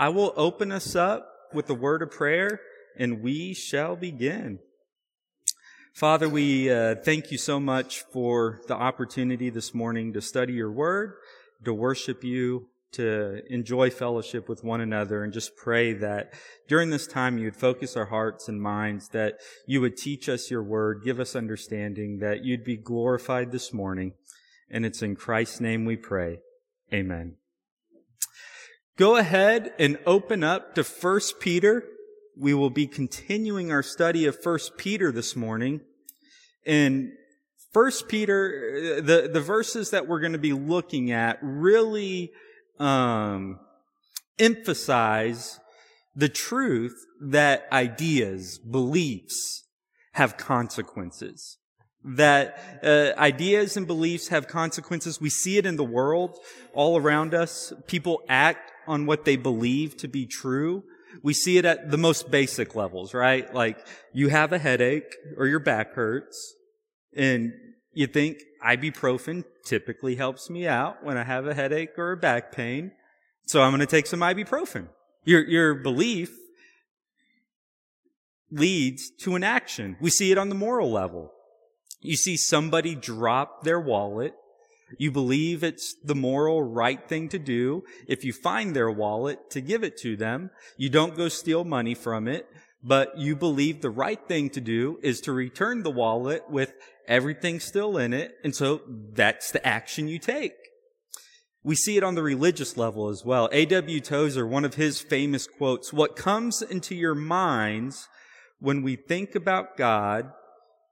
I will open us up with the word of prayer and we shall begin. Father, we uh, thank you so much for the opportunity this morning to study your word, to worship you, to enjoy fellowship with one another, and just pray that during this time you would focus our hearts and minds, that you would teach us your word, give us understanding, that you'd be glorified this morning. And it's in Christ's name we pray. Amen. Go ahead and open up to 1 Peter. We will be continuing our study of 1 Peter this morning. And 1 Peter, the, the verses that we're going to be looking at really um, emphasize the truth that ideas, beliefs have consequences that uh, ideas and beliefs have consequences. We see it in the world all around us. People act on what they believe to be true. We see it at the most basic levels, right? Like you have a headache or your back hurts and you think ibuprofen typically helps me out when I have a headache or a back pain. So I'm going to take some ibuprofen. Your, your belief leads to an action. We see it on the moral level. You see somebody drop their wallet. You believe it's the moral right thing to do. If you find their wallet, to give it to them. You don't go steal money from it, but you believe the right thing to do is to return the wallet with everything still in it. And so that's the action you take. We see it on the religious level as well. A.W. Tozer, one of his famous quotes, what comes into your minds when we think about God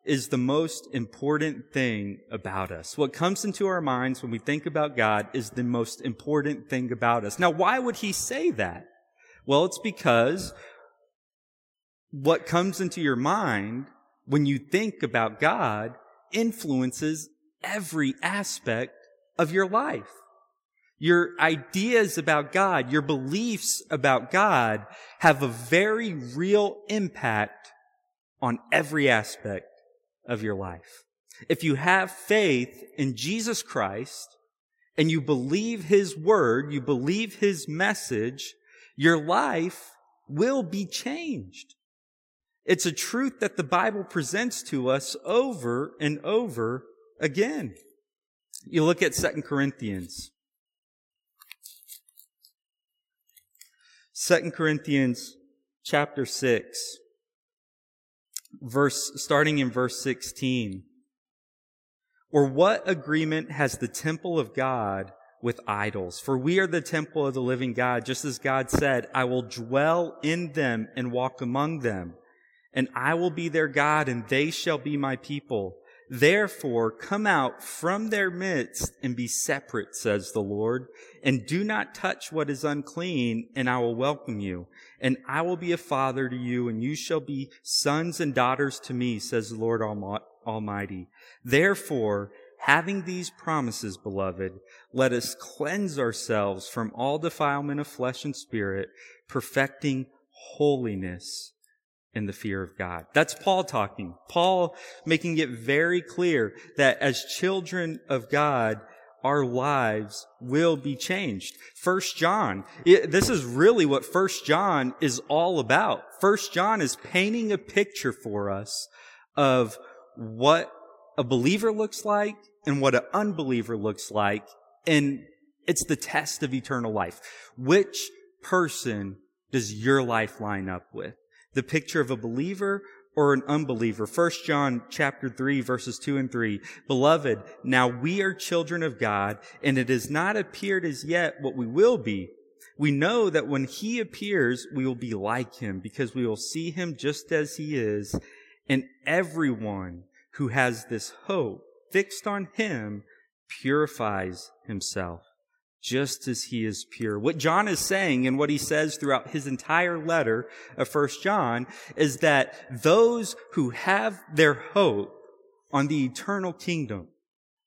is the most important thing about us. What comes into our minds when we think about God is the most important thing about us. Now, why would he say that? Well, it's because what comes into your mind when you think about God influences every aspect of your life. Your ideas about God, your beliefs about God have a very real impact on every aspect of your life. If you have faith in Jesus Christ and you believe his word, you believe his message, your life will be changed. It's a truth that the Bible presents to us over and over again. You look at 2 Corinthians. 2 Corinthians chapter 6 verse, starting in verse 16. Or what agreement has the temple of God with idols? For we are the temple of the living God, just as God said, I will dwell in them and walk among them, and I will be their God, and they shall be my people. Therefore, come out from their midst and be separate, says the Lord, and do not touch what is unclean, and I will welcome you. And I will be a father to you, and you shall be sons and daughters to me, says the Lord Almighty. Therefore, having these promises, beloved, let us cleanse ourselves from all defilement of flesh and spirit, perfecting holiness in the fear of God. That's Paul talking. Paul making it very clear that as children of God, our lives will be changed. First John, it, this is really what First John is all about. First John is painting a picture for us of what a believer looks like and what an unbeliever looks like. And it's the test of eternal life. Which person does your life line up with? The picture of a believer or an unbeliever. 1 John chapter 3 verses 2 and 3. Beloved, now we are children of God and it has not appeared as yet what we will be. We know that when he appears, we will be like him because we will see him just as he is. And everyone who has this hope fixed on him purifies himself just as he is pure. What John is saying and what he says throughout his entire letter of First John is that those who have their hope on the eternal kingdom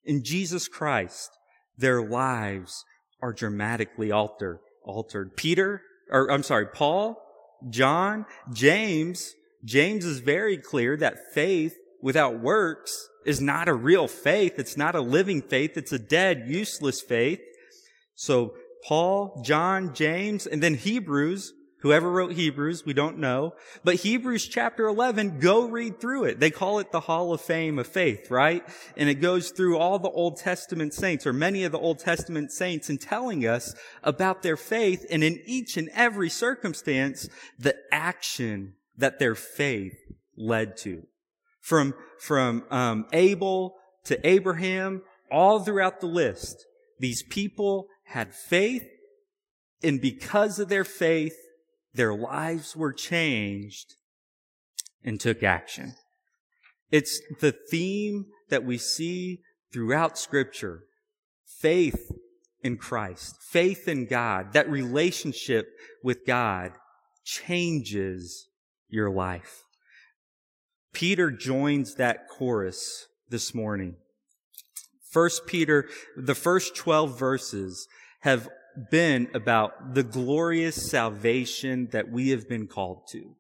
in Jesus Christ, their lives are dramatically altered, altered. Peter, or I'm sorry, Paul, John, James, James is very clear that faith without works is not a real faith. It's not a living faith. It's a dead, useless faith. So Paul, John, James, and then Hebrews. Whoever wrote Hebrews, we don't know. But Hebrews chapter 11, go read through it. They call it the Hall of Fame of Faith, right? And it goes through all the Old Testament saints, or many of the Old Testament saints, and telling us about their faith, and in each and every circumstance, the action that their faith led to. From, from um, Abel to Abraham, all throughout the list, these people had faith, and because of their faith, their lives were changed and took action. It's the theme that we see throughout scripture. Faith in Christ, faith in God, that relationship with God changes your life. Peter joins that chorus this morning. First Peter, the first 12 verses have been about the glorious salvation that we have been called to.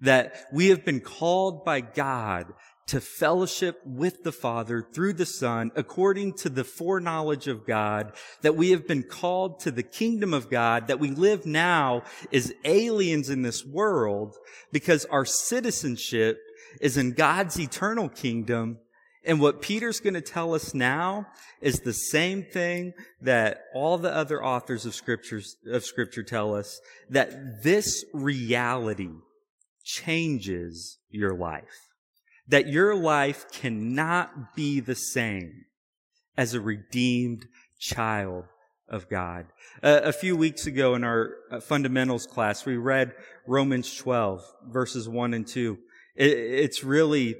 That we have been called by God to fellowship with the Father through the Son according to the foreknowledge of God, that we have been called to the kingdom of God, that we live now as aliens in this world because our citizenship is in God's eternal kingdom and what Peter's going to tell us now is the same thing that all the other authors of scriptures, of scripture tell us, that this reality changes your life. That your life cannot be the same as a redeemed child of God. Uh, a few weeks ago in our uh, fundamentals class, we read Romans 12 verses 1 and 2. It, it's really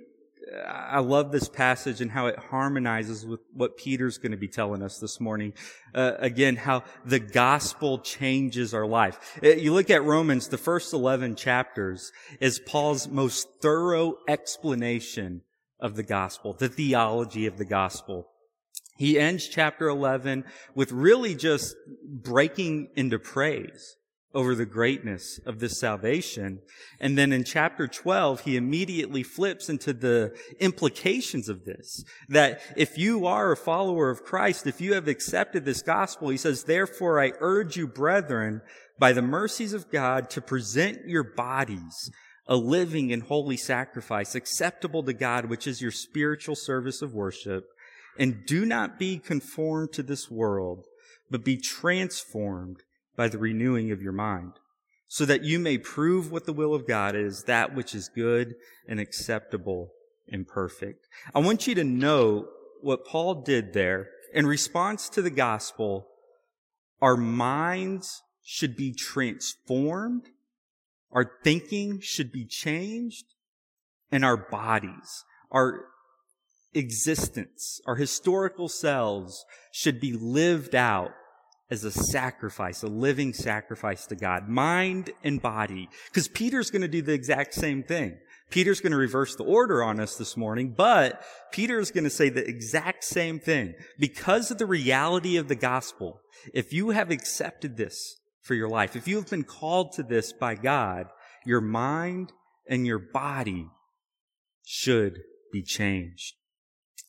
I love this passage and how it harmonizes with what Peter's going to be telling us this morning. Uh, again, how the gospel changes our life. Uh, you look at Romans, the first 11 chapters is Paul's most thorough explanation of the gospel, the theology of the gospel. He ends chapter 11 with really just breaking into praise over the greatness of this salvation. And then in chapter 12, he immediately flips into the implications of this. That if you are a follower of Christ, if you have accepted this gospel, he says, therefore I urge you, brethren, by the mercies of God, to present your bodies a living and holy sacrifice acceptable to God, which is your spiritual service of worship. And do not be conformed to this world, but be transformed by the renewing of your mind, so that you may prove what the will of God is, that which is good and acceptable and perfect. I want you to know what Paul did there in response to the gospel. Our minds should be transformed. Our thinking should be changed and our bodies, our existence, our historical selves should be lived out as a sacrifice, a living sacrifice to God, mind and body. Because Peter's going to do the exact same thing. Peter's going to reverse the order on us this morning, but Peter's going to say the exact same thing. Because of the reality of the gospel, if you have accepted this for your life, if you have been called to this by God, your mind and your body should be changed.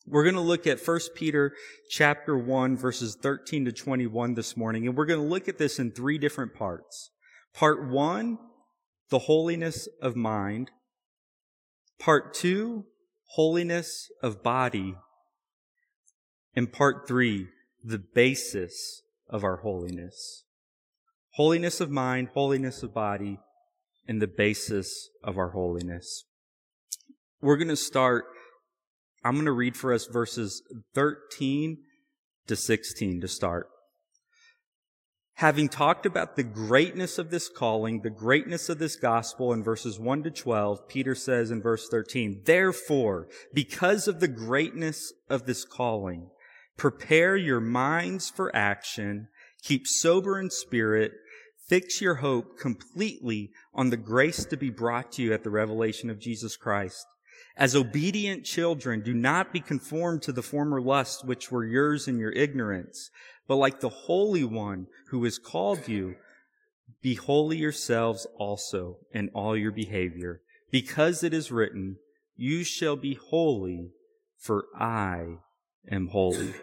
We're going to look at 1 Peter chapter 1 verses 13 to 21 this morning, and we're going to look at this in three different parts. Part 1, the holiness of mind. Part 2, holiness of body. And part 3, the basis of our holiness. Holiness of mind, holiness of body, and the basis of our holiness. We're going to start I'm going to read for us verses 13 to 16 to start. Having talked about the greatness of this calling, the greatness of this gospel in verses 1 to 12, Peter says in verse 13, Therefore, because of the greatness of this calling, prepare your minds for action, keep sober in spirit, fix your hope completely on the grace to be brought to you at the revelation of Jesus Christ. As obedient children, do not be conformed to the former lusts which were yours in your ignorance, but like the Holy One who has called you, be holy yourselves also in all your behavior, because it is written, You shall be holy, for I am holy.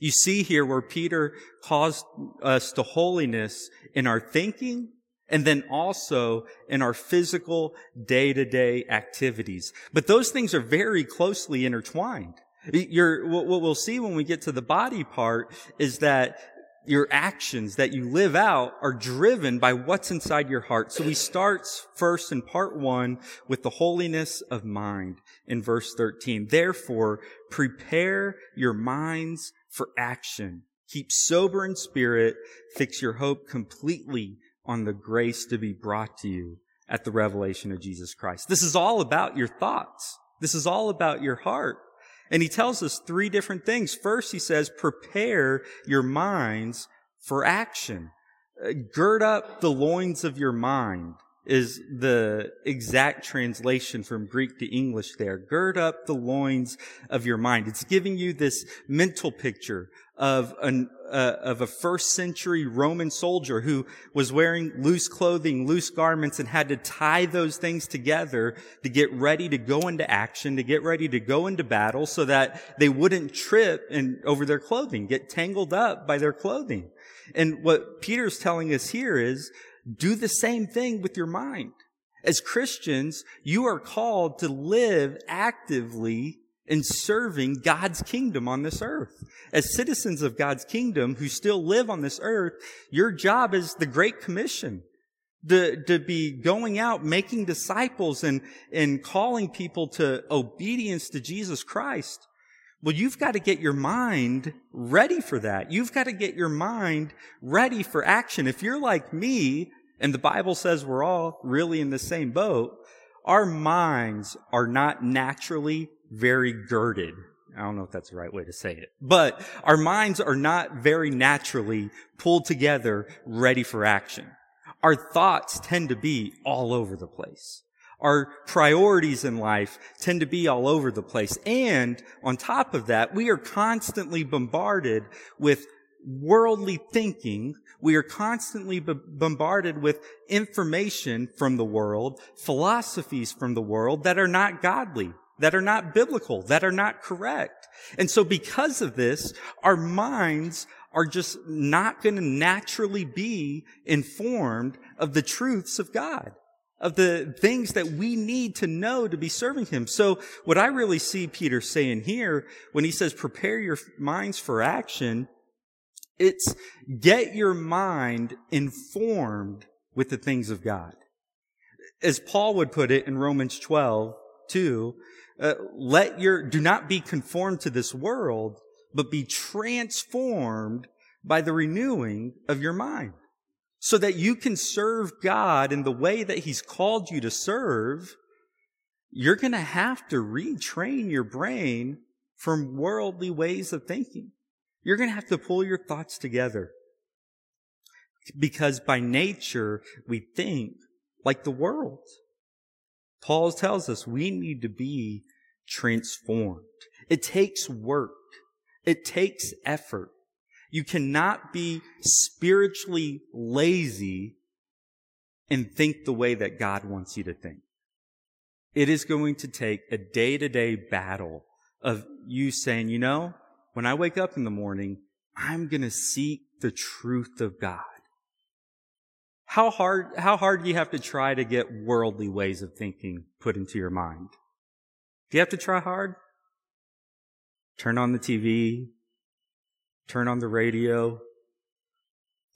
You see here where Peter calls us to holiness in our thinking and then also in our physical day-to-day activities. But those things are very closely intertwined. What we'll see when we get to the body part is that your actions that you live out are driven by what's inside your heart. So he starts first in part one with the holiness of mind in verse 13. Therefore, prepare your minds for action. Keep sober in spirit. Fix your hope completely on the grace to be brought to you at the revelation of Jesus Christ. This is all about your thoughts. This is all about your heart. And he tells us three different things. First, he says, prepare your minds for action. Uh, gird up the loins of your mind is the exact translation from Greek to English there. Gird up the loins of your mind. It's giving you this mental picture of an, uh, of a first century Roman soldier who was wearing loose clothing, loose garments, and had to tie those things together to get ready to go into action, to get ready to go into battle so that they wouldn't trip and over their clothing, get tangled up by their clothing. And what Peter's telling us here is do the same thing with your mind. As Christians, you are called to live actively in serving God's kingdom on this earth. As citizens of God's kingdom who still live on this earth, your job is the Great Commission. To, to be going out, making disciples and, and calling people to obedience to Jesus Christ. Well, you've got to get your mind ready for that. You've got to get your mind ready for action. If you're like me, and the Bible says we're all really in the same boat, our minds are not naturally very girded. I don't know if that's the right way to say it, but our minds are not very naturally pulled together, ready for action. Our thoughts tend to be all over the place. Our priorities in life tend to be all over the place. And on top of that, we are constantly bombarded with worldly thinking. We are constantly b- bombarded with information from the world, philosophies from the world that are not godly that are not biblical, that are not correct. And so because of this, our minds are just not going to naturally be informed of the truths of God, of the things that we need to know to be serving Him. So what I really see Peter saying here when he says prepare your minds for action, it's get your mind informed with the things of God. As Paul would put it in Romans 12, 2, uh, let your, do not be conformed to this world, but be transformed by the renewing of your mind so that you can serve God in the way that he's called you to serve. You're going to have to retrain your brain from worldly ways of thinking. You're going to have to pull your thoughts together because by nature we think like the world. Paul tells us we need to be transformed. It takes work. It takes effort. You cannot be spiritually lazy and think the way that God wants you to think. It is going to take a day to day battle of you saying, you know, when I wake up in the morning, I'm going to seek the truth of God. How hard, how hard do you have to try to get worldly ways of thinking put into your mind? Do you have to try hard? Turn on the TV, turn on the radio,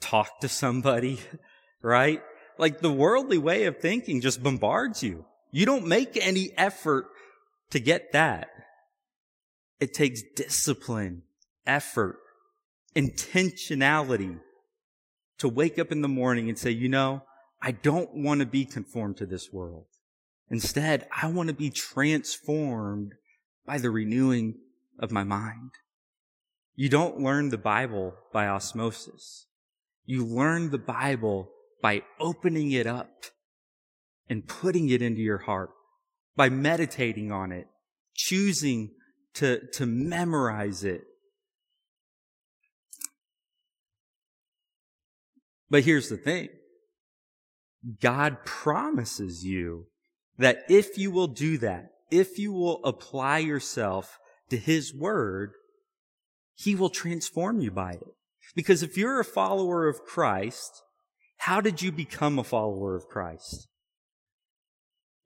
talk to somebody, right? Like the worldly way of thinking just bombards you. You don't make any effort to get that. It takes discipline, effort, intentionality to wake up in the morning and say, you know, I don't want to be conformed to this world. Instead, I want to be transformed by the renewing of my mind. You don't learn the Bible by osmosis. You learn the Bible by opening it up and putting it into your heart, by meditating on it, choosing to, to memorize it, But here's the thing. God promises you that if you will do that, if you will apply yourself to His Word, He will transform you by it. Because if you're a follower of Christ, how did you become a follower of Christ?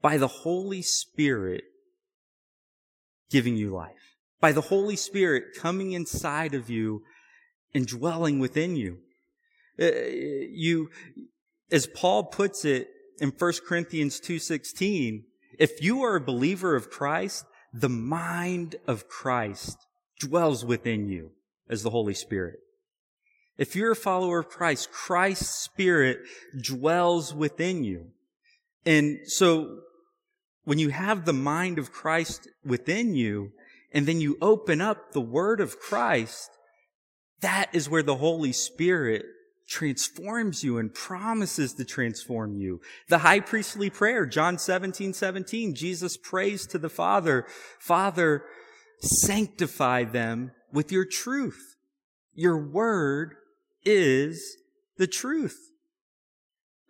By the Holy Spirit giving you life. By the Holy Spirit coming inside of you and dwelling within you. Uh, you, as Paul puts it in 1 Corinthians 2.16, if you are a believer of Christ, the mind of Christ dwells within you as the Holy Spirit. If you're a follower of Christ, Christ's Spirit dwells within you. And so when you have the mind of Christ within you, and then you open up the Word of Christ, that is where the Holy Spirit transforms you and promises to transform you. The high priestly prayer, John 17, 17, Jesus prays to the Father, Father, sanctify them with your truth. Your word is the truth.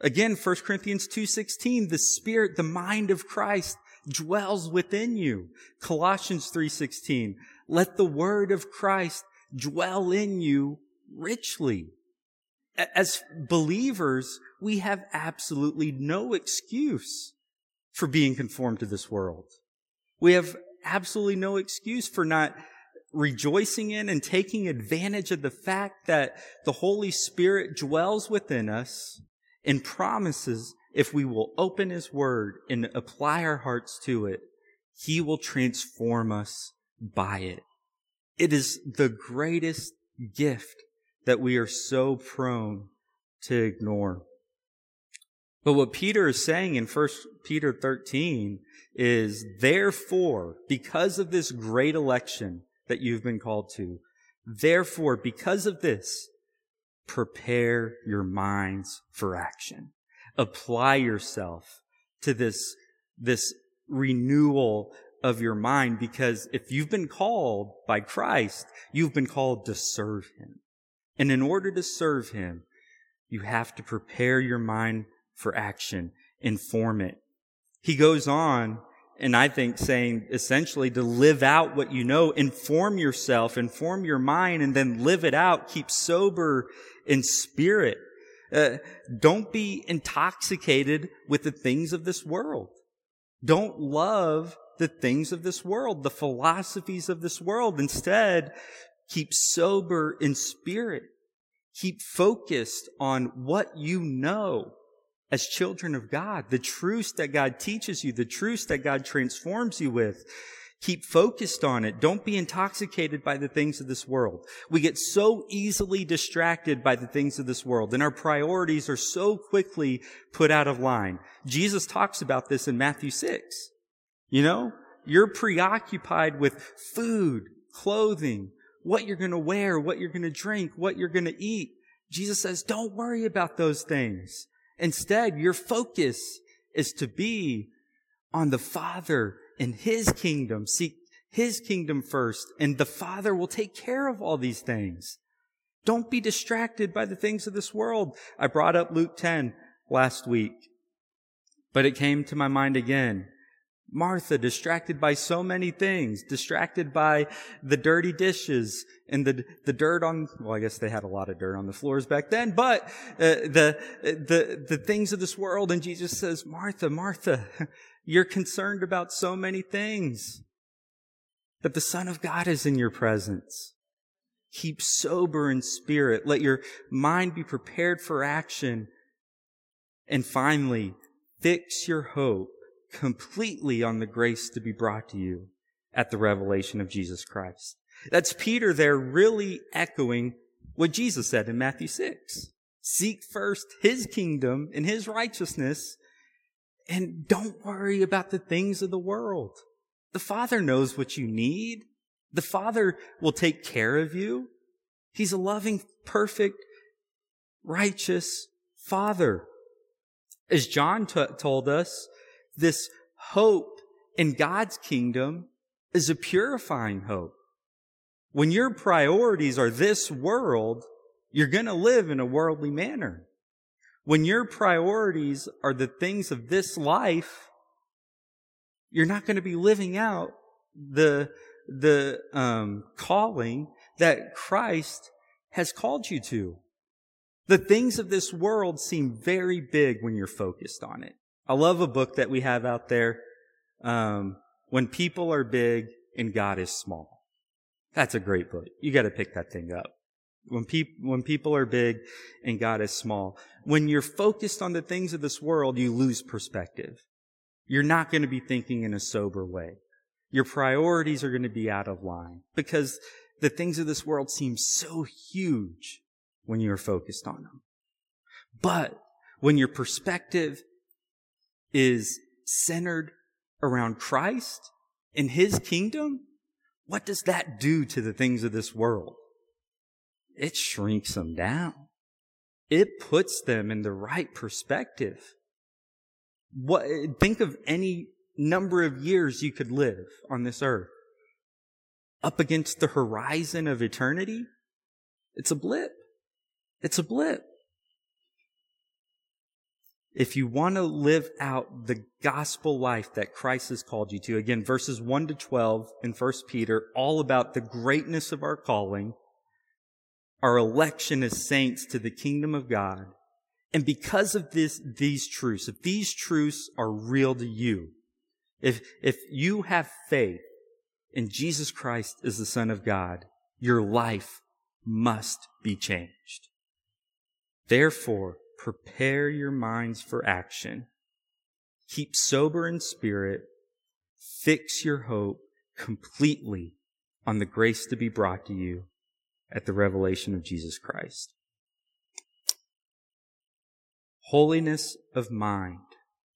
Again, 1 Corinthians 2.16, the spirit, the mind of Christ dwells within you. Colossians 3.16, let the word of Christ dwell in you richly. As believers, we have absolutely no excuse for being conformed to this world. We have absolutely no excuse for not rejoicing in and taking advantage of the fact that the Holy Spirit dwells within us and promises if we will open His Word and apply our hearts to it, He will transform us by it. It is the greatest gift that we are so prone to ignore. But what Peter is saying in 1 Peter 13 is, therefore, because of this great election that you've been called to, therefore, because of this, prepare your minds for action. Apply yourself to this, this renewal of your mind because if you've been called by Christ, you've been called to serve Him. And in order to serve Him, you have to prepare your mind for action, inform it. He goes on and I think saying essentially to live out what you know, inform yourself, inform your mind, and then live it out. Keep sober in spirit. Uh, don't be intoxicated with the things of this world. Don't love the things of this world, the philosophies of this world. Instead, keep sober in spirit. Keep focused on what you know as children of God, the truths that God teaches you, the truths that God transforms you with. Keep focused on it. Don't be intoxicated by the things of this world. We get so easily distracted by the things of this world and our priorities are so quickly put out of line. Jesus talks about this in Matthew 6. You know, you're preoccupied with food, clothing, what you're going to wear, what you're going to drink, what you're going to eat. Jesus says, don't worry about those things. Instead, your focus is to be on the Father and His kingdom. Seek His kingdom first, and the Father will take care of all these things. Don't be distracted by the things of this world. I brought up Luke 10 last week, but it came to my mind again. Martha, distracted by so many things, distracted by the dirty dishes and the, the dirt on, well, I guess they had a lot of dirt on the floors back then, but uh, the, the, the things of this world. And Jesus says, Martha, Martha, you're concerned about so many things, but the Son of God is in your presence. Keep sober in spirit. Let your mind be prepared for action. And finally, fix your hope completely on the grace to be brought to you at the revelation of Jesus Christ. That's Peter there really echoing what Jesus said in Matthew 6. Seek first his kingdom and his righteousness and don't worry about the things of the world. The Father knows what you need. The Father will take care of you. He's a loving, perfect, righteous Father. As John t- told us, this hope in God's kingdom is a purifying hope. When your priorities are this world, you're going to live in a worldly manner. When your priorities are the things of this life, you're not going to be living out the, the um, calling that Christ has called you to. The things of this world seem very big when you're focused on it. I love a book that we have out there. Um, when people are big and God is small. That's a great book. You got to pick that thing up. When people, when people are big and God is small. When you're focused on the things of this world, you lose perspective. You're not going to be thinking in a sober way. Your priorities are going to be out of line because the things of this world seem so huge when you're focused on them. But when your perspective is centered around Christ and His kingdom, what does that do to the things of this world? It shrinks them down. It puts them in the right perspective. What, think of any number of years you could live on this earth. Up against the horizon of eternity, it's a blip. It's a blip. If you want to live out the gospel life that Christ has called you to, again, verses 1 to 12 in 1 Peter, all about the greatness of our calling, our election as saints to the kingdom of God. And because of this, these truths, if these truths are real to you, if, if you have faith in Jesus Christ as the Son of God, your life must be changed. Therefore, prepare your minds for action. Keep sober in spirit. Fix your hope completely on the grace to be brought to you at the revelation of Jesus Christ. Holiness of mind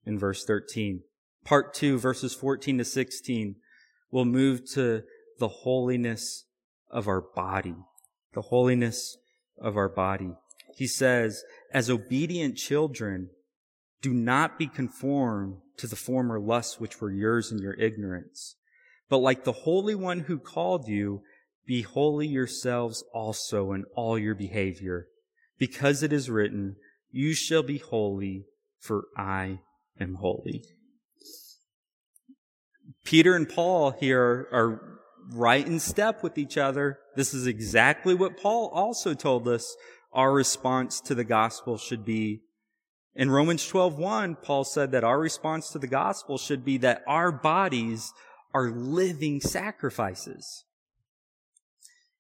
in verse 13. Part 2, verses 14 to 16, will move to the holiness of our body. The holiness of our body. He says, as obedient children, do not be conformed to the former lusts which were yours in your ignorance. But like the Holy One who called you, be holy yourselves also in all your behavior, because it is written, you shall be holy, for I am holy. Peter and Paul here are right in step with each other. This is exactly what Paul also told us our response to the gospel should be. In Romans 12:1, Paul said that our response to the gospel should be that our bodies are living sacrifices.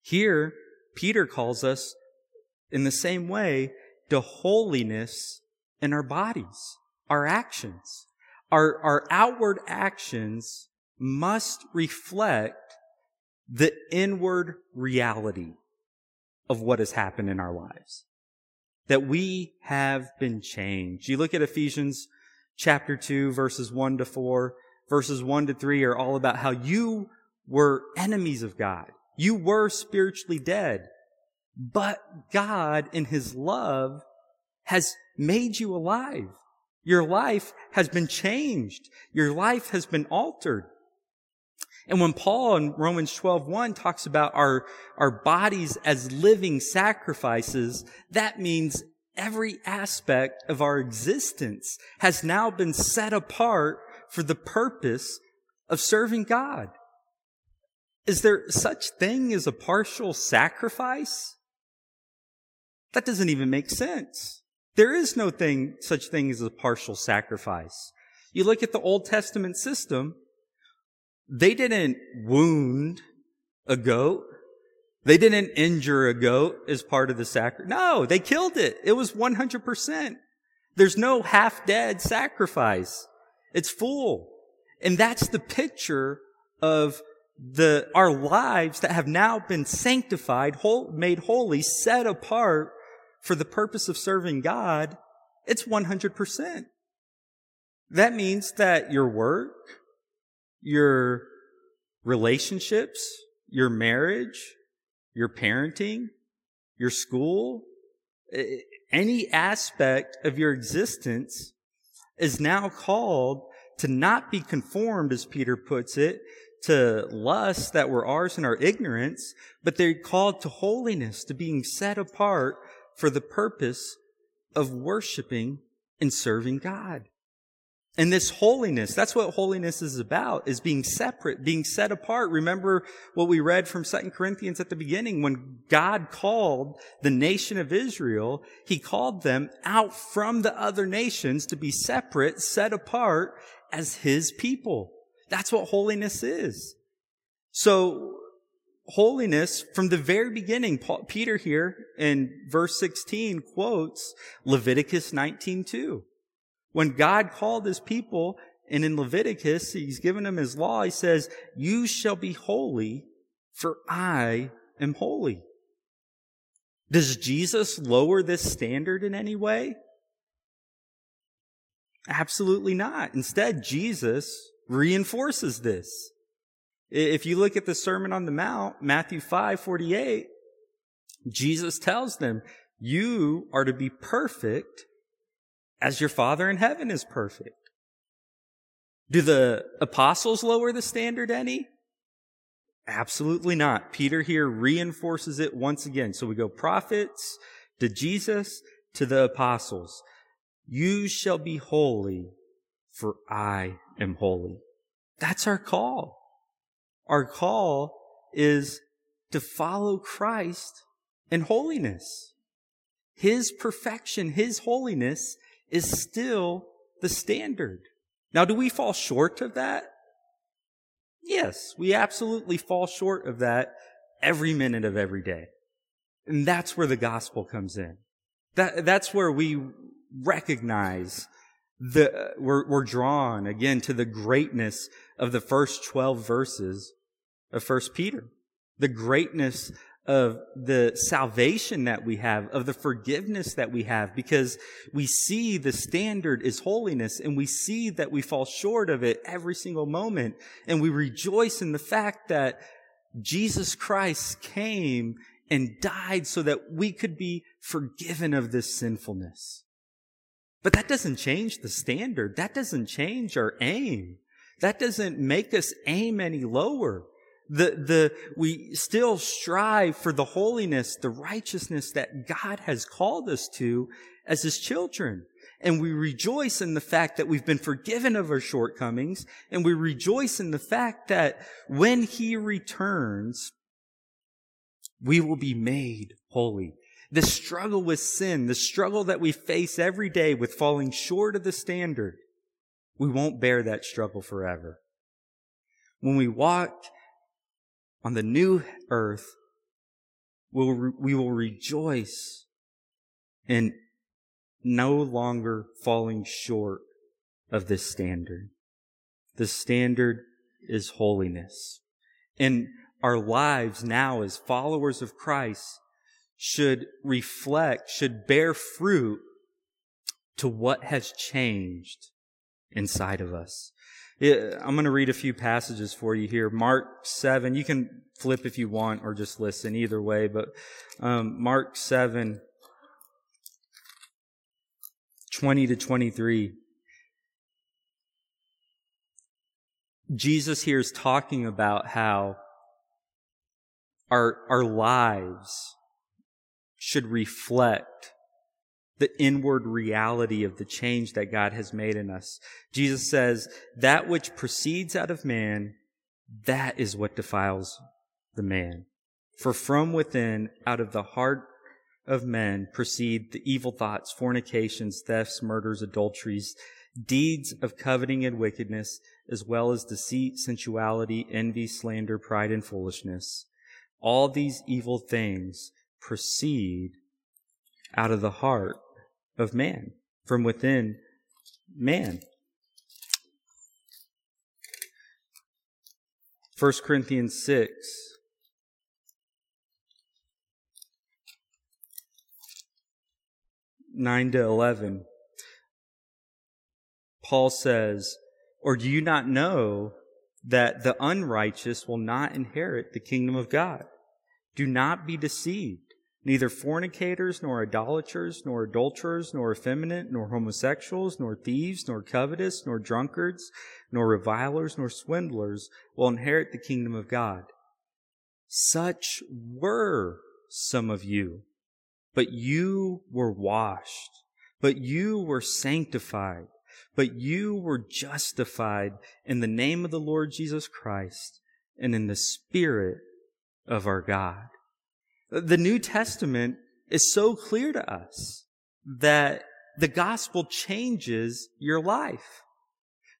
Here, Peter calls us in the same way to holiness in our bodies, our actions. Our, our outward actions must reflect the inward reality of what has happened in our lives. That we have been changed. You look at Ephesians chapter 2, verses 1 to 4, verses 1 to 3 are all about how you were enemies of God. You were spiritually dead. But God, in His love, has made you alive. Your life has been changed. Your life has been altered. And when Paul in Romans 12:1 talks about our, our bodies as living sacrifices, that means every aspect of our existence has now been set apart for the purpose of serving God. Is there such thing as a partial sacrifice? That doesn't even make sense. There is no thing, such thing as a partial sacrifice. You look at the Old Testament system, they didn't wound a goat. They didn't injure a goat as part of the sacrifice. No, they killed it. It was 100%. There's no half dead sacrifice. It's full. And that's the picture of the, our lives that have now been sanctified, whole, made holy, set apart for the purpose of serving God. It's 100%. That means that your work, your relationships, your marriage, your parenting, your school, any aspect of your existence is now called to not be conformed, as Peter puts it, to lusts that were ours in our ignorance, but they're called to holiness, to being set apart for the purpose of worshiping and serving God. And this holiness, that's what holiness is about, is being separate, being set apart. Remember what we read from 2 Corinthians at the beginning when God called the nation of Israel, He called them out from the other nations to be separate, set apart as His people. That's what holiness is. So, holiness from the very beginning, Paul, Peter here in verse 16 quotes Leviticus 19:2. When God called his people, and in Leviticus, he's given them his law, he says, You shall be holy, for I am holy. Does Jesus lower this standard in any way? Absolutely not. Instead, Jesus reinforces this. If you look at the Sermon on the Mount, Matthew 5 48, Jesus tells them, You are to be perfect as your Father in heaven is perfect. Do the apostles lower the standard any? Absolutely not. Peter here reinforces it once again. So we go prophets to Jesus to the apostles. You shall be holy, for I am holy. That's our call. Our call is to follow Christ in holiness. His perfection, His holiness is still the standard. Now, do we fall short of that? Yes, we absolutely fall short of that every minute of every day. And that's where the gospel comes in. That, that's where we recognize the, uh, we're, we're drawn again to the greatness of the first 12 verses of First Peter. The greatness of the salvation that we have, of the forgiveness that we have, because we see the standard is holiness and we see that we fall short of it every single moment. And we rejoice in the fact that Jesus Christ came and died so that we could be forgiven of this sinfulness. But that doesn't change the standard. That doesn't change our aim. That doesn't make us aim any lower. The, the, we still strive for the holiness, the righteousness that God has called us to as his children. And we rejoice in the fact that we've been forgiven of our shortcomings. And we rejoice in the fact that when he returns, we will be made holy. The struggle with sin, the struggle that we face every day with falling short of the standard, we won't bear that struggle forever. When we walk on the new earth, we'll re- we will rejoice in no longer falling short of this standard. The standard is holiness. And our lives now as followers of Christ should reflect, should bear fruit to what has changed inside of us. I'm going to read a few passages for you here. Mark 7, you can flip if you want or just listen either way, but um, Mark 7, 20 to 23. Jesus here is talking about how our, our lives should reflect the inward reality of the change that God has made in us. Jesus says, that which proceeds out of man, that is what defiles the man. For from within, out of the heart of men, proceed the evil thoughts, fornications, thefts, murders, adulteries, deeds of coveting and wickedness, as well as deceit, sensuality, envy, slander, pride, and foolishness. All these evil things proceed out of the heart of man, from within man. 1 Corinthians 6. Nine to eleven, Paul says, Or do you not know that the unrighteous will not inherit the kingdom of God? Do not be deceived. Neither fornicators, nor idolaters, nor adulterers, nor effeminate, nor homosexuals, nor thieves, nor covetous, nor drunkards, nor revilers, nor swindlers will inherit the kingdom of God. Such were some of you, but you were washed, but you were sanctified, but you were justified in the name of the Lord Jesus Christ and in the Spirit of our God. The New Testament is so clear to us that the gospel changes your life.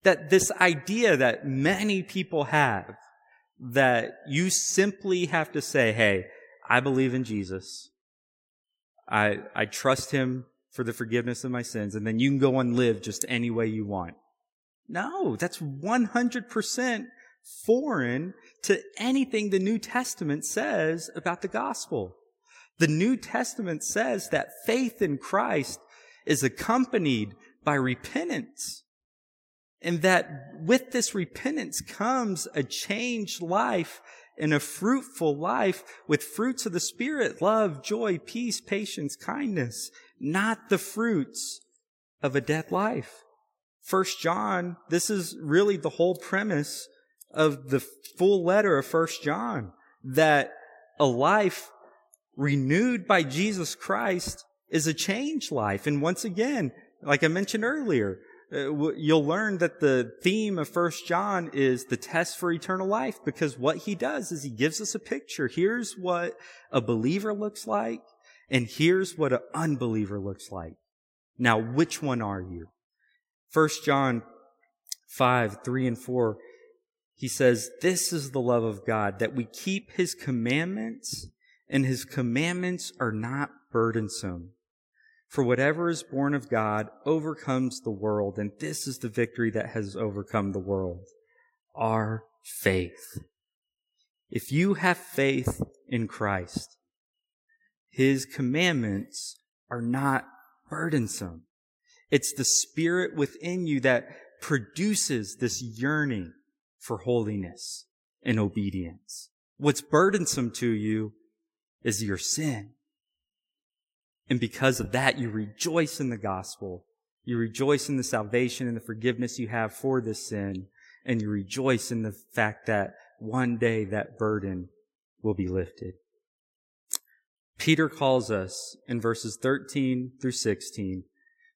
That this idea that many people have that you simply have to say, Hey, I believe in Jesus. I, I trust him for the forgiveness of my sins. And then you can go and live just any way you want. No, that's 100% foreign to anything the New Testament says about the gospel. The New Testament says that faith in Christ is accompanied by repentance. And that with this repentance comes a changed life and a fruitful life with fruits of the Spirit, love, joy, peace, patience, kindness, not the fruits of a dead life. First John, this is really the whole premise of the full letter of First John, that a life renewed by Jesus Christ is a changed life. And once again, like I mentioned earlier, uh, you'll learn that the theme of First John is the test for eternal life because what he does is he gives us a picture. Here's what a believer looks like, and here's what an unbeliever looks like. Now, which one are you? First John 5, 3 and 4, he says, This is the love of God, that we keep his commandments, and his commandments are not burdensome. For whatever is born of God overcomes the world, and this is the victory that has overcome the world our faith. If you have faith in Christ, his commandments are not burdensome. It's the spirit within you that produces this yearning for holiness and obedience. What's burdensome to you is your sin. And because of that, you rejoice in the gospel. You rejoice in the salvation and the forgiveness you have for this sin. And you rejoice in the fact that one day that burden will be lifted. Peter calls us in verses 13 through 16,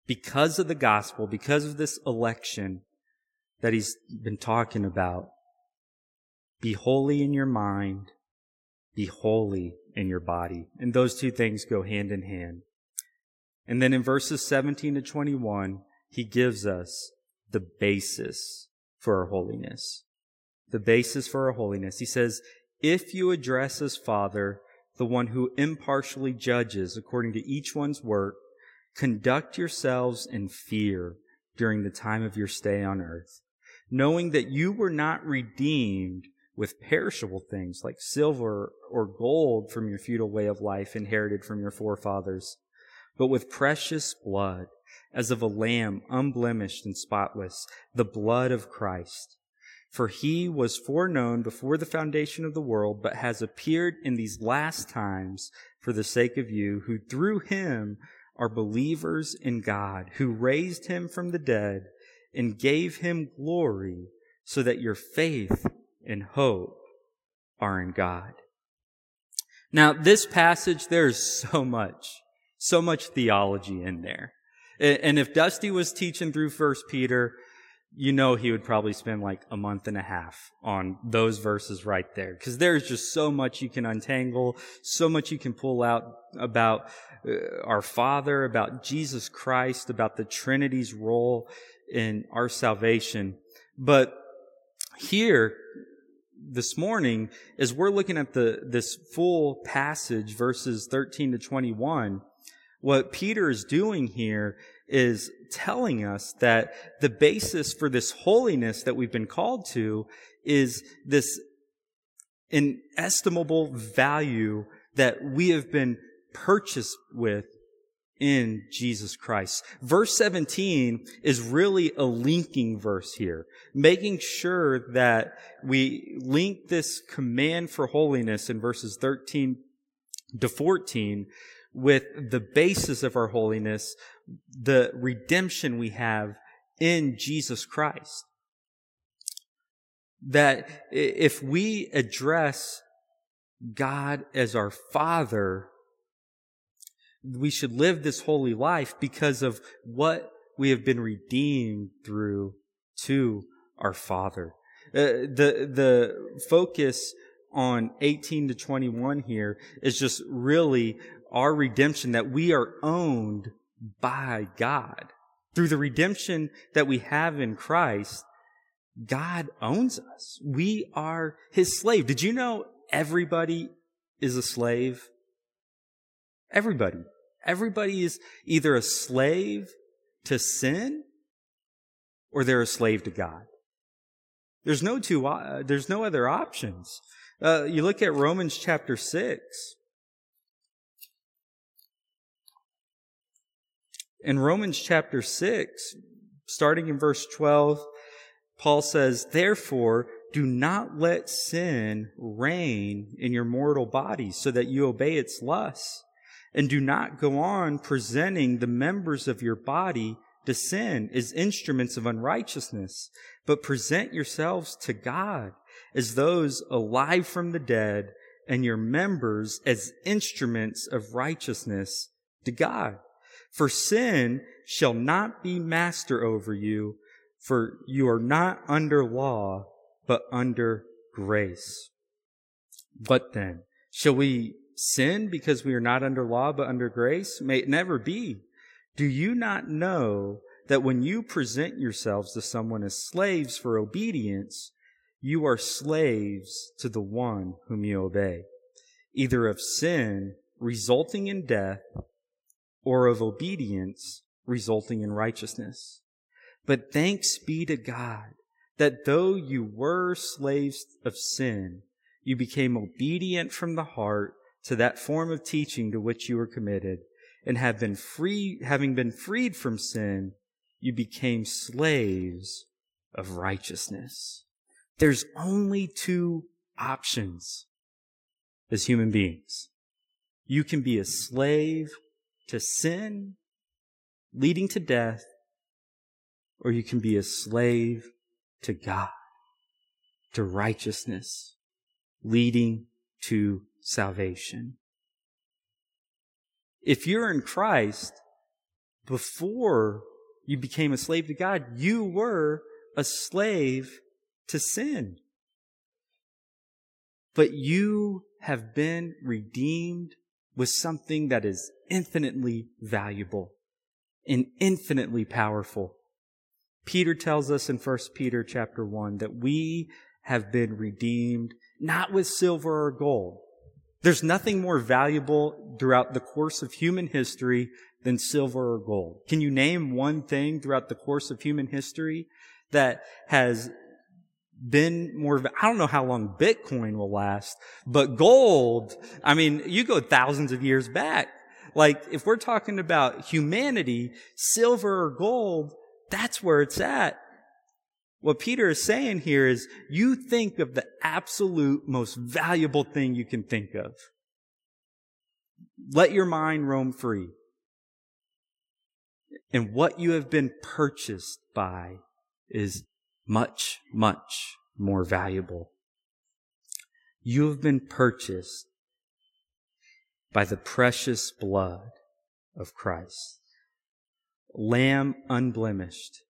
because of the gospel, because of this election that he's been talking about, be holy in your mind, be holy in your body. And those two things go hand in hand. And then in verses 17 to 21, he gives us the basis for our holiness. The basis for our holiness. He says, if you address as Father, the one who impartially judges according to each one's work, conduct yourselves in fear during the time of your stay on earth, knowing that you were not redeemed with perishable things like silver or gold from your futile way of life inherited from your forefathers, but with precious blood, as of a lamb unblemished and spotless, the blood of Christ. For he was foreknown before the foundation of the world, but has appeared in these last times for the sake of you, who through him are believers in God, who raised him from the dead and gave him glory, so that your faith and hope are in God. Now, this passage, there's so much, so much theology in there. And if Dusty was teaching through First Peter, you know he would probably spend like a month and a half on those verses right there. Because there's just so much you can untangle, so much you can pull out about uh, our Father, about Jesus Christ, about the Trinity's role in our salvation. But here, this morning as we're looking at the, this full passage, verses 13 to 21, what Peter is doing here is telling us that the basis for this holiness that we've been called to is this inestimable value that we have been purchased with in Jesus Christ. Verse 17 is really a linking verse here, making sure that we link this command for holiness in verses 13 to 14 with the basis of our holiness, the redemption we have in Jesus Christ. That if we address God as our Father, we should live this holy life because of what we have been redeemed through to our Father. Uh, the, the focus on 18 to 21 here is just really our redemption that we are owned by God. Through the redemption that we have in Christ, God owns us. We are his slave. Did you know everybody is a slave? Everybody. Everybody is either a slave to sin or they're a slave to God. There's no two, uh, there's no other options. Uh, you look at Romans chapter 6. In Romans chapter 6, starting in verse 12, Paul says, Therefore, do not let sin reign in your mortal body so that you obey its lusts. And do not go on presenting the members of your body to sin as instruments of unrighteousness, but present yourselves to God as those alive from the dead and your members as instruments of righteousness to God. For sin shall not be master over you, for you are not under law, but under grace. What then? Shall we sin because we are not under law, but under grace? May it never be. Do you not know that when you present yourselves to someone as slaves for obedience, you are slaves to the one whom you obey, either of sin resulting in death or of obedience resulting in righteousness. But thanks be to God that though you were slaves of sin, you became obedient from the heart to that form of teaching to which you were committed and have been free, having been freed from sin, you became slaves of righteousness. There's only two options as human beings. You can be a slave to sin, leading to death, or you can be a slave to God, to righteousness, leading to salvation. If you're in Christ, before you became a slave to God, you were a slave to sin. But you have been redeemed with something that is infinitely valuable and infinitely powerful. Peter tells us in 1 Peter chapter 1 that we have been redeemed not with silver or gold, there's nothing more valuable throughout the course of human history than silver or gold. Can you name one thing throughout the course of human history that has been more, I don't know how long Bitcoin will last, but gold, I mean, you go thousands of years back. Like, if we're talking about humanity, silver or gold, that's where it's at. What Peter is saying here is you think of the absolute most valuable thing you can think of. Let your mind roam free. And what you have been purchased by is much, much more valuable. You have been purchased by the precious blood of Christ. Lamb unblemished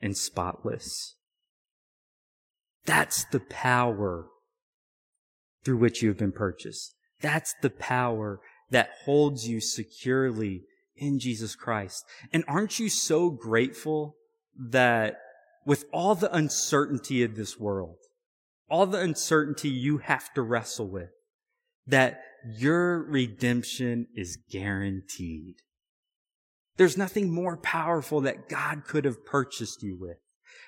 and spotless. That's the power through which you have been purchased. That's the power that holds you securely in Jesus Christ. And aren't you so grateful that with all the uncertainty of this world, all the uncertainty you have to wrestle with, that your redemption is guaranteed. There's nothing more powerful that God could have purchased you with.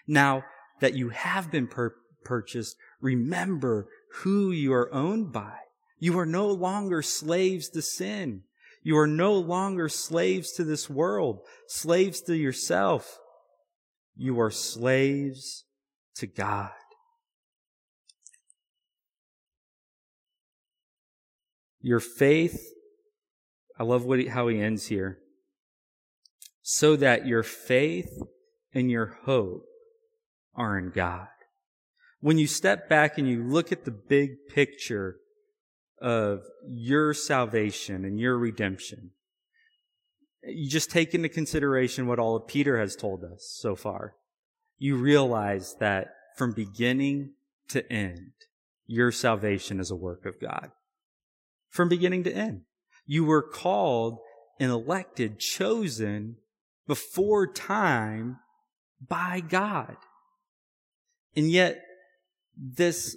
Now that you have been pur- purchased, remember who you are owned by. You are no longer slaves to sin. You are no longer slaves to this world, slaves to yourself. You are slaves to God. Your faith, I love what he, how he ends here, so that your faith and your hope are in God. When you step back and you look at the big picture of your salvation and your redemption, you just take into consideration what all of Peter has told us so far. You realize that from beginning to end, your salvation is a work of God. From beginning to end. You were called and elected, chosen before time by God. And yet, this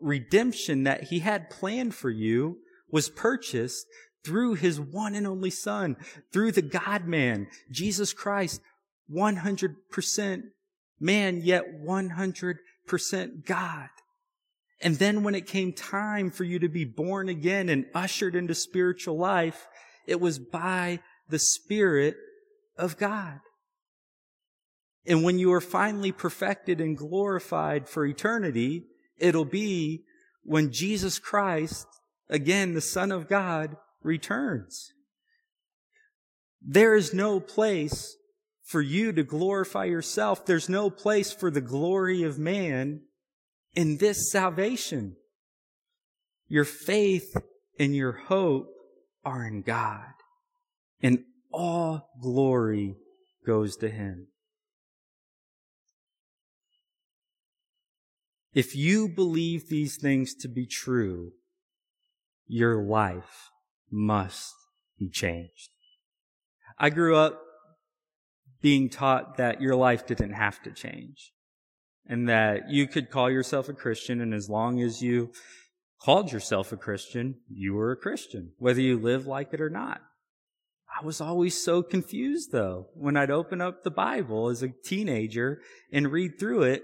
redemption that he had planned for you was purchased through his one and only son, through the God man, Jesus Christ, 100% man, yet 100% God. And then when it came time for you to be born again and ushered into spiritual life, it was by the Spirit of God. And when you are finally perfected and glorified for eternity, it'll be when Jesus Christ, again, the Son of God, returns. There is no place for you to glorify yourself. There's no place for the glory of man in this salvation. Your faith and your hope are in God, and all glory goes to Him. If you believe these things to be true, your life must be changed. I grew up being taught that your life didn't have to change and that you could call yourself a Christian and as long as you called yourself a Christian, you were a Christian, whether you live like it or not. I was always so confused though when I'd open up the Bible as a teenager and read through it.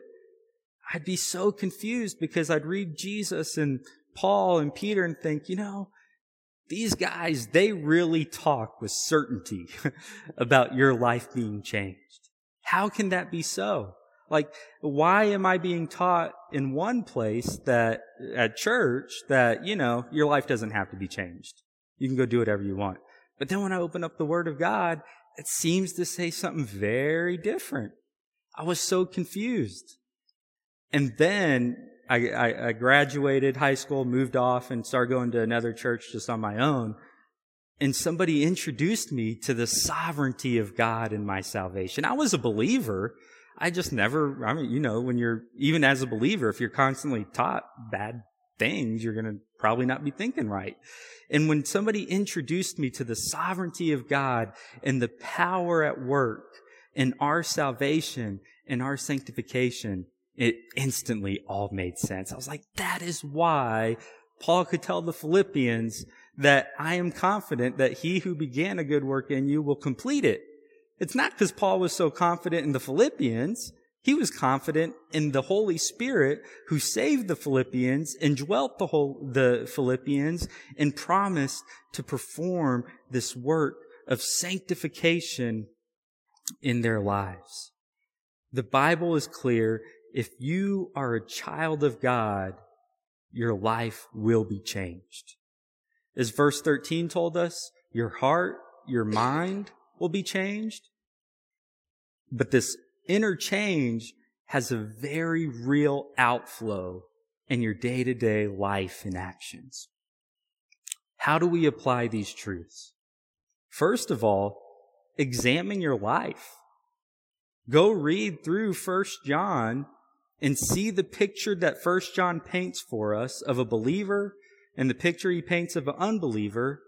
I'd be so confused because I'd read Jesus and Paul and Peter and think, you know, these guys, they really talk with certainty about your life being changed. How can that be so? Like, why am I being taught in one place that, at church, that, you know, your life doesn't have to be changed? You can go do whatever you want. But then when I open up the Word of God, it seems to say something very different. I was so confused. And then I, I, I graduated high school, moved off, and started going to another church just on my own. And somebody introduced me to the sovereignty of God in my salvation. I was a believer. I just never, I mean, you know, when you're, even as a believer, if you're constantly taught bad things, you're going to probably not be thinking right. And when somebody introduced me to the sovereignty of God and the power at work in our salvation and our sanctification, it instantly all made sense. I was like, that is why Paul could tell the Philippians that I am confident that he who began a good work in you will complete it. It's not because Paul was so confident in the Philippians. He was confident in the Holy Spirit who saved the Philippians and dwelt the whole, the Philippians and promised to perform this work of sanctification in their lives. The Bible is clear if you are a child of God, your life will be changed. As verse 13 told us, your heart, your mind will be changed. But this inner change has a very real outflow in your day to day life and actions. How do we apply these truths? First of all, examine your life. Go read through First John and see the picture that First John paints for us of a believer and the picture he paints of an unbeliever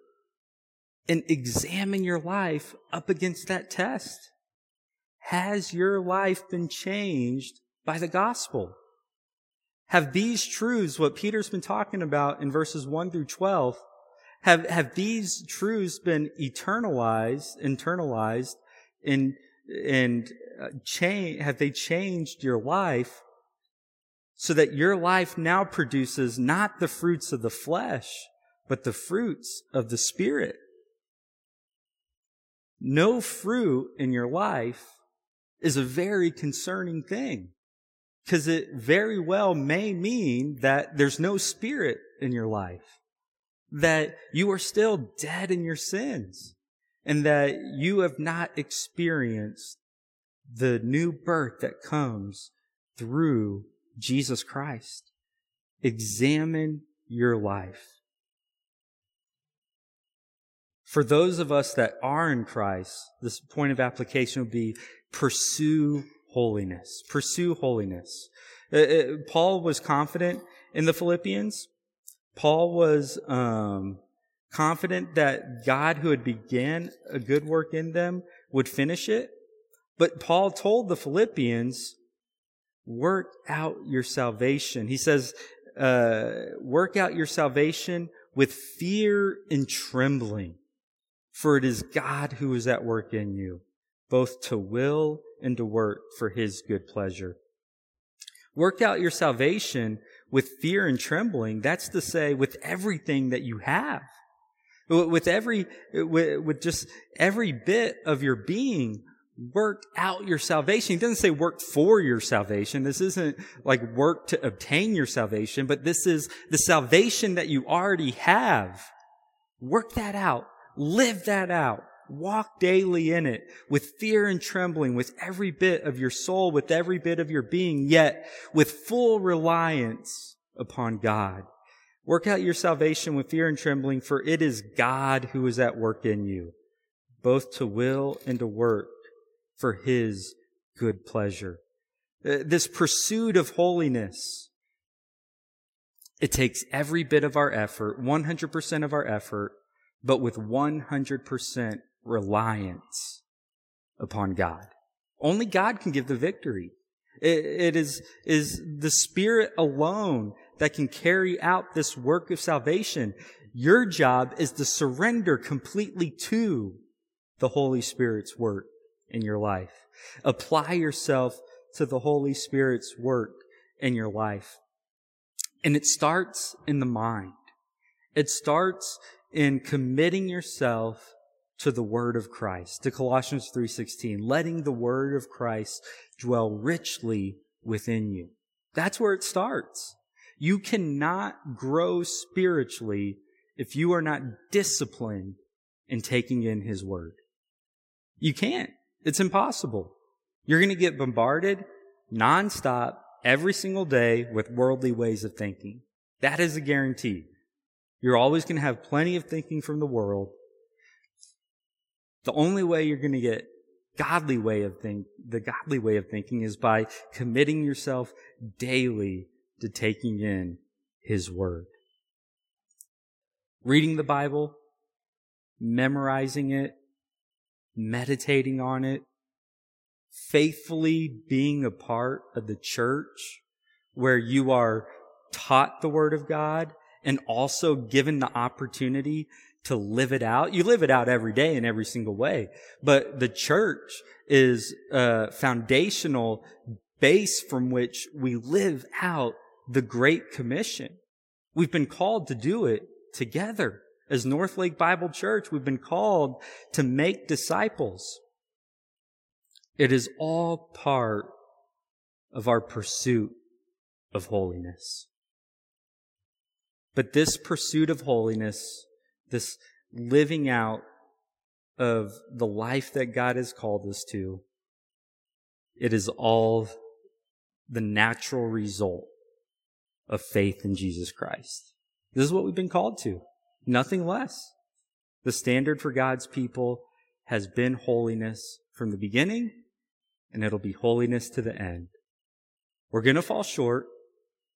and examine your life up against that test. Has your life been changed by the gospel? Have these truths, what Peter's been talking about in verses 1 through 12, have, have these truths been eternalized, internalized, and, and uh, change, have they changed your life so that your life now produces not the fruits of the flesh, but the fruits of the Spirit. No fruit in your life is a very concerning thing because it very well may mean that there's no spirit in your life, that you are still dead in your sins, and that you have not experienced the new birth that comes through Jesus Christ. Examine your life. For those of us that are in Christ, this point of application would be pursue holiness. Pursue holiness. Uh, uh, Paul was confident in the Philippians. Paul was um, confident that God, who had began a good work in them, would finish it. But Paul told the Philippians, work out your salvation. He says, uh, work out your salvation with fear and trembling, for it is God who is at work in you, both to will and to work for his good pleasure. Work out your salvation with fear and trembling. That's to say, with everything that you have. With every, with, with just every bit of your being, work out your salvation. He doesn't say work for your salvation. This isn't like work to obtain your salvation, but this is the salvation that you already have. Work that out. Live that out. Walk daily in it with fear and trembling, with every bit of your soul, with every bit of your being, yet with full reliance upon God. Work out your salvation with fear and trembling, for it is God who is at work in you, both to will and to work for his good pleasure. Uh, this pursuit of holiness, it takes every bit of our effort, 100% of our effort, but with 100% reliance upon God. Only God can give the victory. it, it is, is the Spirit alone that can carry out this work of salvation. Your job is to surrender completely to the Holy Spirit's work in your life. Apply yourself to the Holy Spirit's work in your life. And it starts in the mind. It starts in committing yourself to the word of Christ, to Colossians 3:16, letting the word of Christ dwell richly within you. That's where it starts. You cannot grow spiritually if you are not disciplined in taking in his word. You can't. It's impossible. You're going to get bombarded nonstop every single day with worldly ways of thinking. That is a guarantee. You're always going to have plenty of thinking from the world. The only way you're going to get godly way of think, the godly way of thinking is by committing yourself daily to taking in His Word. Reading the Bible, memorizing it, meditating on it, faithfully being a part of the church where you are taught the Word of God and also given the opportunity to live it out. You live it out every day in every single way, but the church is a foundational base from which we live out the Great Commission. We've been called to do it together. As North Lake Bible Church, we've been called to make disciples. It is all part of our pursuit of holiness. But this pursuit of holiness, this living out of the life that God has called us to, it is all the natural result of faith in Jesus Christ. This is what we've been called to. Nothing less. The standard for God's people has been holiness from the beginning, and it'll be holiness to the end. We're going to fall short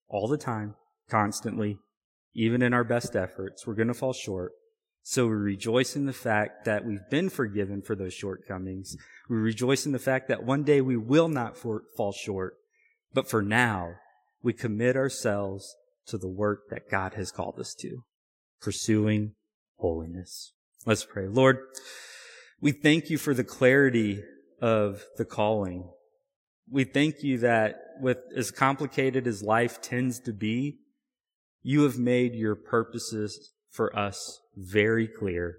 all the time, constantly, even in our best efforts. We're going to fall short. So we rejoice in the fact that we've been forgiven for those shortcomings. We rejoice in the fact that one day we will not for, fall short. But for now, we commit ourselves to the work that God has called us to, pursuing holiness. Let's pray. Lord, we thank you for the clarity of the calling. We thank you that with as complicated as life tends to be, you have made your purposes for us very clear.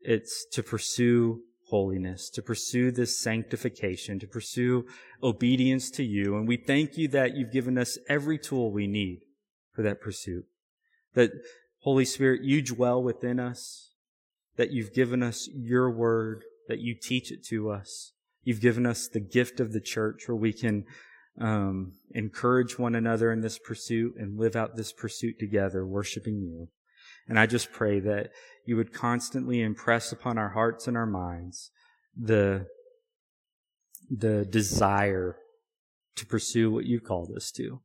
It's to pursue holiness, to pursue this sanctification, to pursue obedience to you. And we thank you that you've given us every tool we need for that pursuit. That Holy Spirit, you dwell within us, that you've given us your word, that you teach it to us. You've given us the gift of the church where we can um, encourage one another in this pursuit and live out this pursuit together, worshiping you. And I just pray that you would constantly impress upon our hearts and our minds the, the desire to pursue what you've called us to.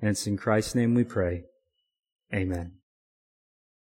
And it's in Christ's name we pray. Amen.